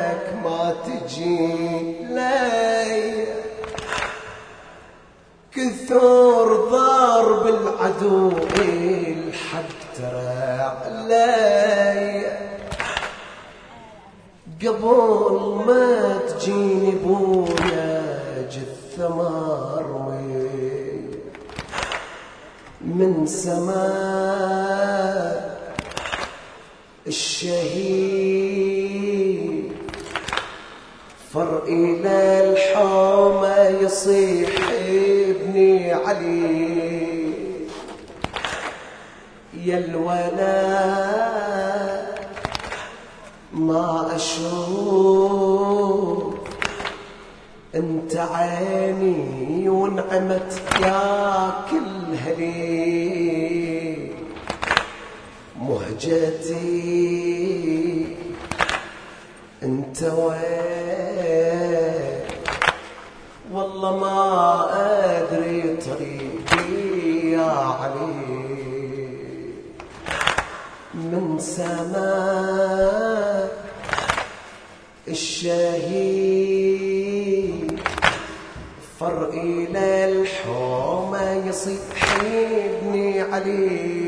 كثر ضرب العدو الحق ترى علي. قبل ما تجيني بويا جثة مرمي من سماء الشهيد فر إلى الحومة يصيح علي. يا الولاء ما أشوف. أنت عيني ونعمت يا كل هلي مهجتي أنت وين؟ والله ما علي من سماء الشهيد فر إلى الحومة يصيح ابني علي.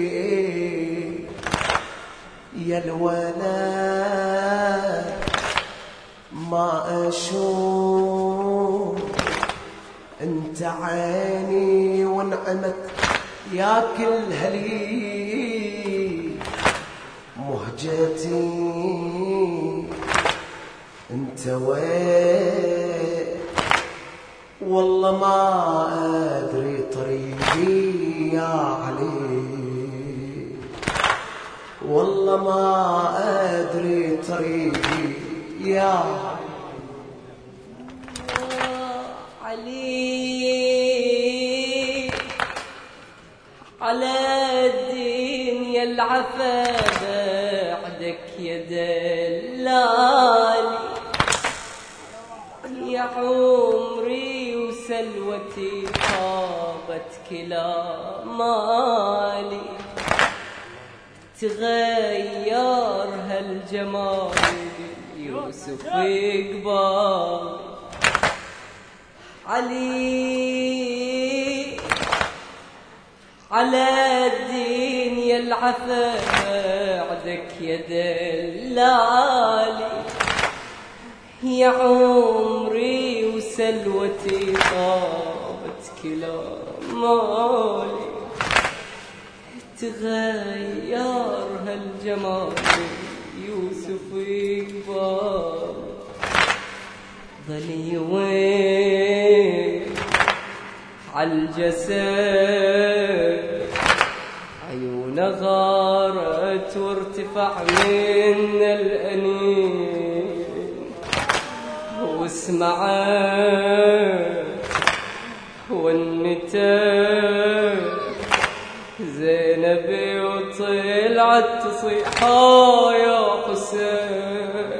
يا الولد ما أشوف أنت عيني ونعمت يا كل هلي مهجتي. انت وين؟ والله ما أدري طريقي يا علي. والله ما أدري طريقي يا علي. على الدين يا العفا بعدك يا دلالي. يا عمري وسلوتي طابت كلا مالي. تغير هالجمال يوسف قبال علي على الدين يا العفا بعدك يا دلالي يا عمري وسلوتي طابت كلا مالي. تغير هالجمال يوسف يقبل ظلي وين عالجسد عيونه غارت وارتفع من الأنين. واسمعت والنتاج. زينب وطلعت تصيح. يا حسين.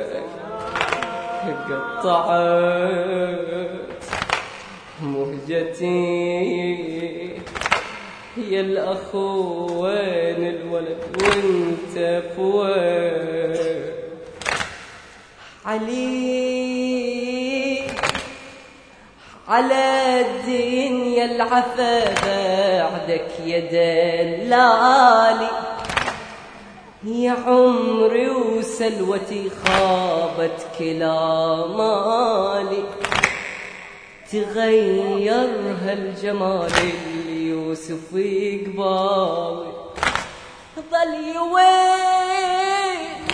قطعت. مهجتي يا الأخو وين الولد وانت فوين علي على الدين يا العفا بعدك يا دلالي. يا عمري وسلوتي خابت كلا مالي. تغير هالجمال اللي يوسف قبالي ظل يوين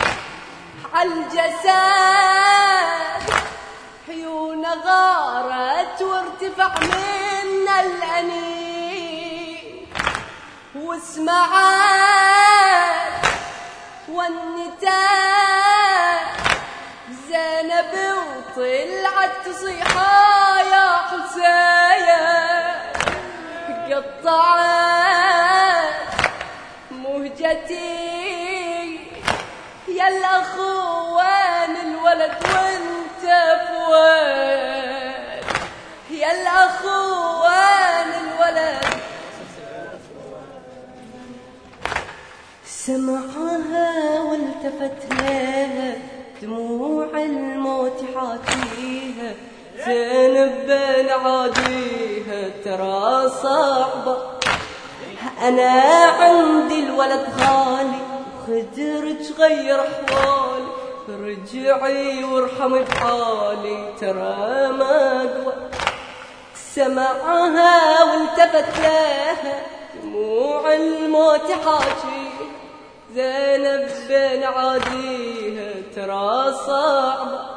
عالجسد عيونه غارت وارتفع من الأنين. واسمعت والنتاج زينب وطلعت تصيح يا حسين قطعت مهجتي. يا وين الولد وانت فوين يا الأخو وين الولد. سمعها والتفت لها دموع الموت حاتيها بن عاديها ترى صعبة. أنا عندي الولد غالي وخدر تغير أحوالي رجعي وارحمي بحالي ترى ما أقوى سمعها والتفت لها دموع الموت حاجي. زينب بن عاديها ترى صعبة.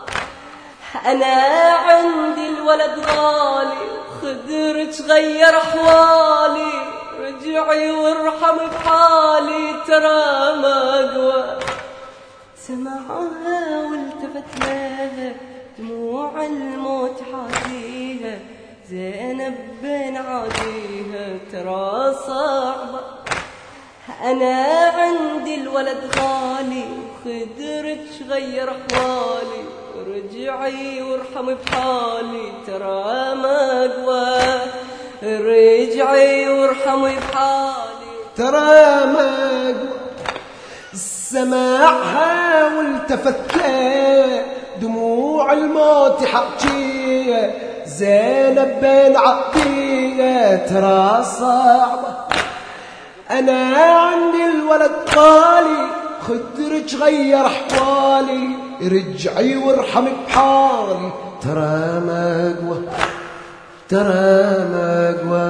أنا عندي الولد غالي خدر تغير أحوالي رجعي وارحم بحالي ترى ما أقوى. سمعها والتفت لها دموع الموت حاجيها زينب بن عاديها ترى صعبة. أنا عندي الولد غالي وخدرت تغير أحوالي. رجعي وارحمي بحالي ترى ما أقوى. رجعي وارحمي بحالي. ترى ما أقوى. سماعها والتفت له دموع الموت حكيه زينب بن عقيه ترى صعبة أنا عندي الولد قالي خدرك غير أحوالي. رجعي وارحمي بحالي. ترى ما أقوى ترى ما أقوى.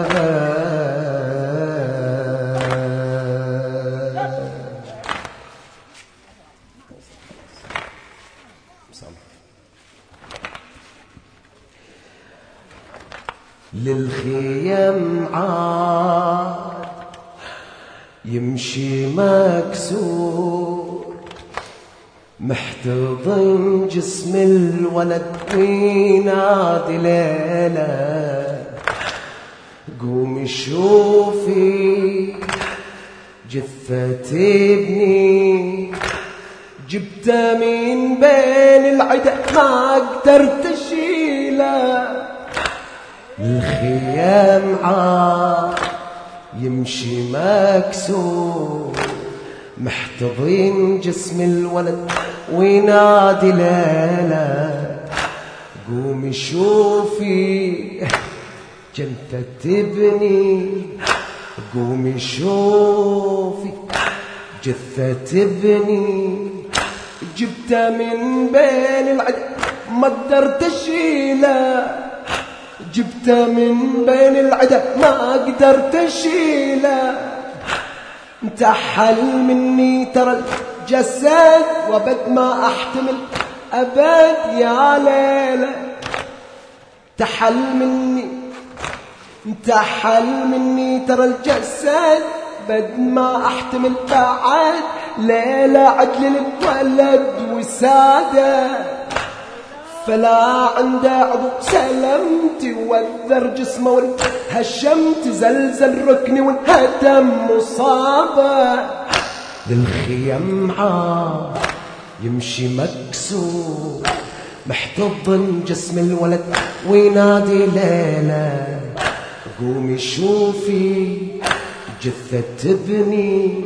للخيم عاد يمشي مكسور. محتضن جسم الولد وينادي ليلة قومي شوفي جثة ابني. جبته من بين العدا ما قدرت اشيله الخيام عار يمشي مكسور. محتضين جسم الولد وينادي ليلة قومي شوفي جنتة ابني قومي شوفي جثة ابني جبته من بين العد ما قدرت أشيله جبته من بين العدا ما قدرت أشيله. انتحل مني ترى الجسد وبد ما أحتمل أبد يا ليله انتحل مني انتحل مني ترى الجسد بد ما أحتمل بعد. ليلة عدل الولد وساده. فلا عنده عضو. سلمت وذر جسمه هشمت زلزل ركني وانهدم مصابة. للخيم يمشي مكسور. محتضن جسم الولد. وينادي ليلة قومي شوفي. جثة ابني.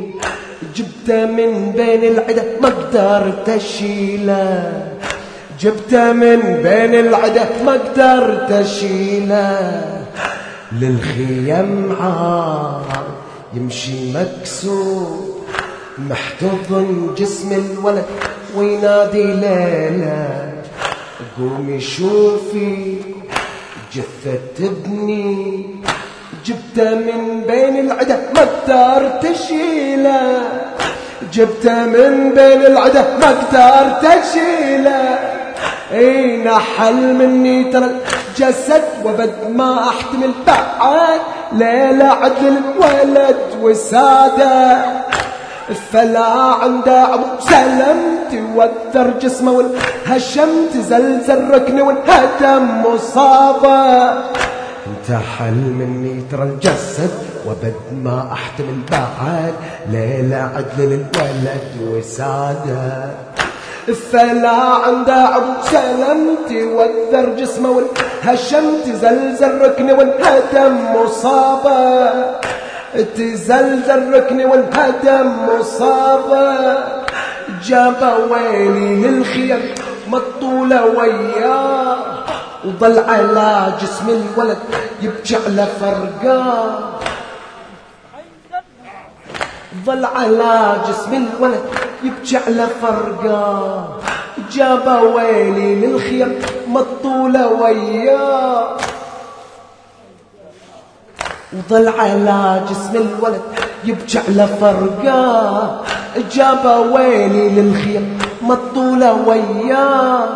جبته من بين العدا. ما قدرت اشيله جبته من بين العدا ما قدرت أشيله. للخيم عار يمشي مكسور محتضن جسم الولد وينادي ليلة قومي شوفي جثة ابني. جبته من بين العدا ما قدرت أشيله. جبته من بين العدا ما قدرت أشيله. إي نحل مني ترى الجسد وبد ما أحتمل بعد ليلة عدل الولد وسادة. فلا عنده عبو سلمت وذر جسمه والهشمت زلزل ركني وانهدم مصابة. أنت حل مني ترى الجسد وبد ما أحتمل بعد ليلة عدل للولد وسادة. فلا عند عبو سلمتي وذر جسمه والهشمت زلزل ركني والهدم مصابة. تزلزل ركني والهدم مصابة. جاب ويلي للخير مطولة وياه وظل على جسم الولد يبكي على فرقاه ظل على جسم الولد يبكي على فرقاه جاب ويلي للخير مطولة وياه وظل على جسم الولد يبكي على فرقاه جاب ويلي للخير مطولة وياه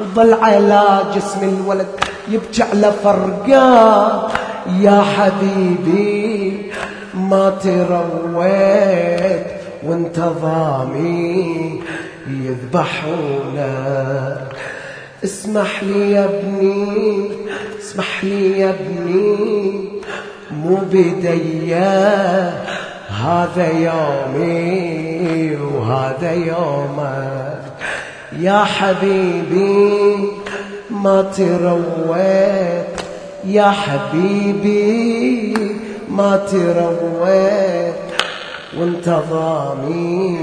وظل على جسم الولد يبكي على فرقاه يا حبيبي ما ترويت وانت ضامي يذبحونا اسمح لي يا ابني اسمح لي يا ابني مو بديا هذا يومي وهذا يومك. يا حبيبي ما ترويت يا حبيبي ما ترويت. وانت ضامي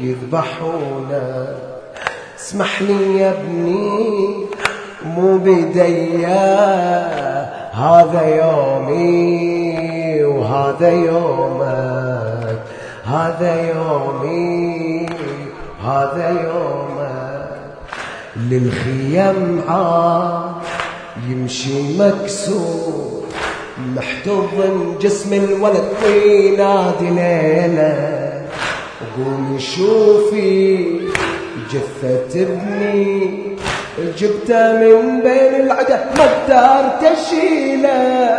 يذبحونا اسمح لي يا ابني مو بديا هذا يومي وهذا يومك. هذا يومي هذا يومك. للخيم عاد يمشي مكسور. محتضن جسم الولد وينادي ليلة قومي شوفي جثة ابني جبته من بين العدة ما أقدر تشيله.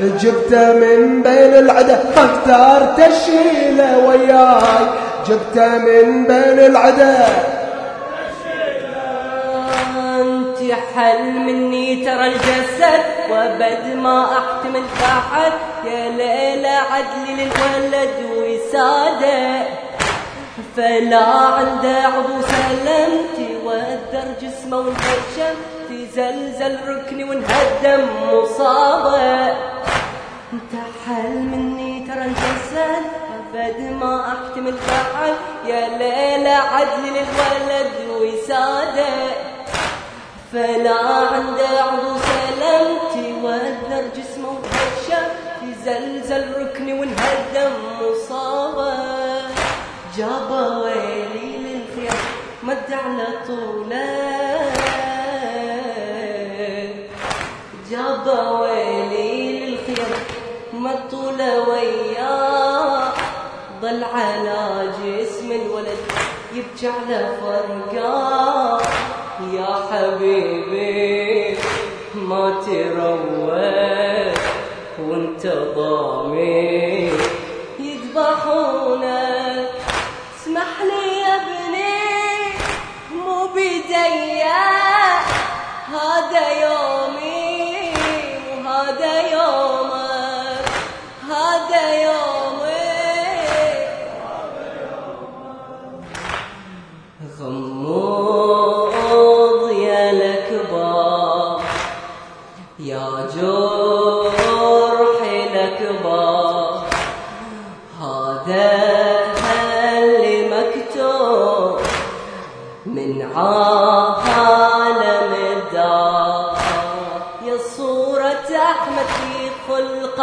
جبته من بين العدة ما أقدر تشيله وياي. جبته من بين العدة انت حل مني ترى الجسد؟ وبد ما احتمل بعد يا ليلى عدل للولد وساده فلا عنده عضو سلمتي وأذر جسمه وانهشم تزلزل ركني وانهدم مصابة. انت حل مني ترى الجسد؟ أبد ما أحتمل بعد يا ليلى عدل للولد وسادة فلا عنده عضو سلمتي وأذر جسمه وانهشم تزلزل ركني وانهدم مصابة جاب ويلي للخير مد على طوله جاب ويلي للخير مد طوله وياه ضل على جسم الولد يبكي على فرقاه يا حبيبي ما تروت وانت ضامي. يذبحونك اسمح لي يا ابني مو بديا هذا يومي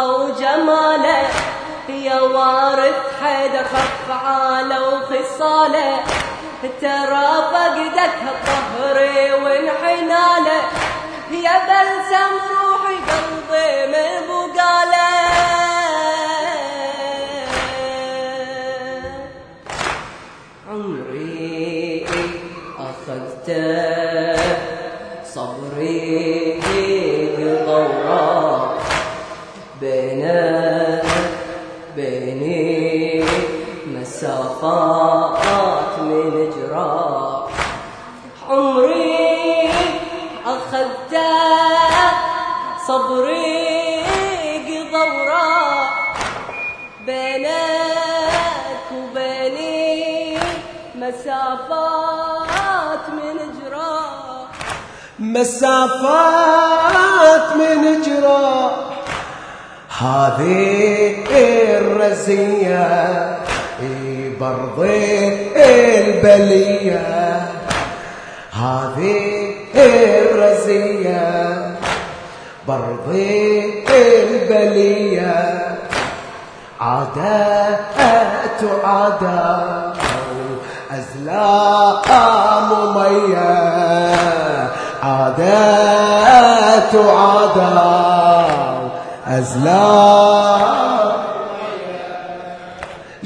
وجماله يا وارث حيدر خفعاله وخصاله ترى فقدك ظهري وانحناله يا بلسم روحي قلبي من بقاله. مسافات من جراح عمري أخذته صبري طريق ضوراء بينك وبيني مسافات من جراح مسافات من جراح هذه الرزية برضي البلية. هذه الرزية. برضي البلية. عادات عادات أزلام مية. عادات عادات أزلام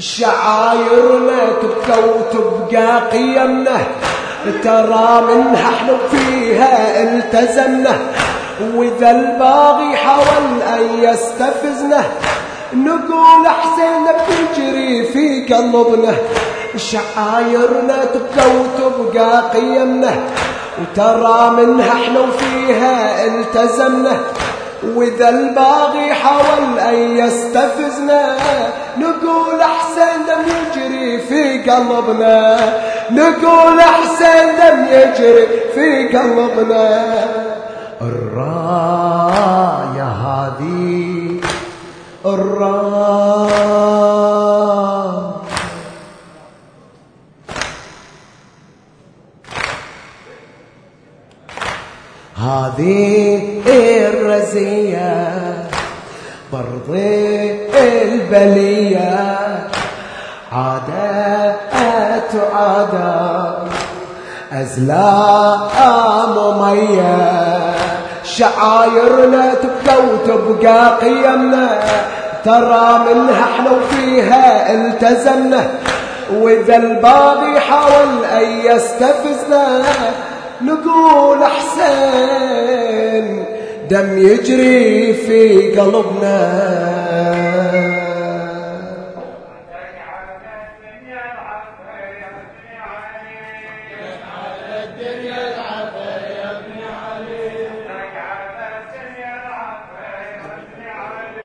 شعايرنا تبكى وتبقى قيمنا. ترى منها إحنا فيها التزمنا. وإذا الباغي حاول أن يستفزنا نقول أحسن بتجري في قلبنا شعايرنا تبكى وتبقى قيمنا. وترى منها إحنا وفيها التزمنا. وإذا الباغي حاول أن يستفزنا نقول أحسن دم يجري في قلبنا. نقول أحسن دم يجري في قلبنا. الراية هذه الراية هذه الرزية برضي البلية عادات عادات أزلام مية شعايرنا تبقى وتبقى قيمنا ترى منها إحنا وفيها التزمنا. وإذا الباغي حاول أن يستفزنا نقول حسين دم يجري في قلبنا.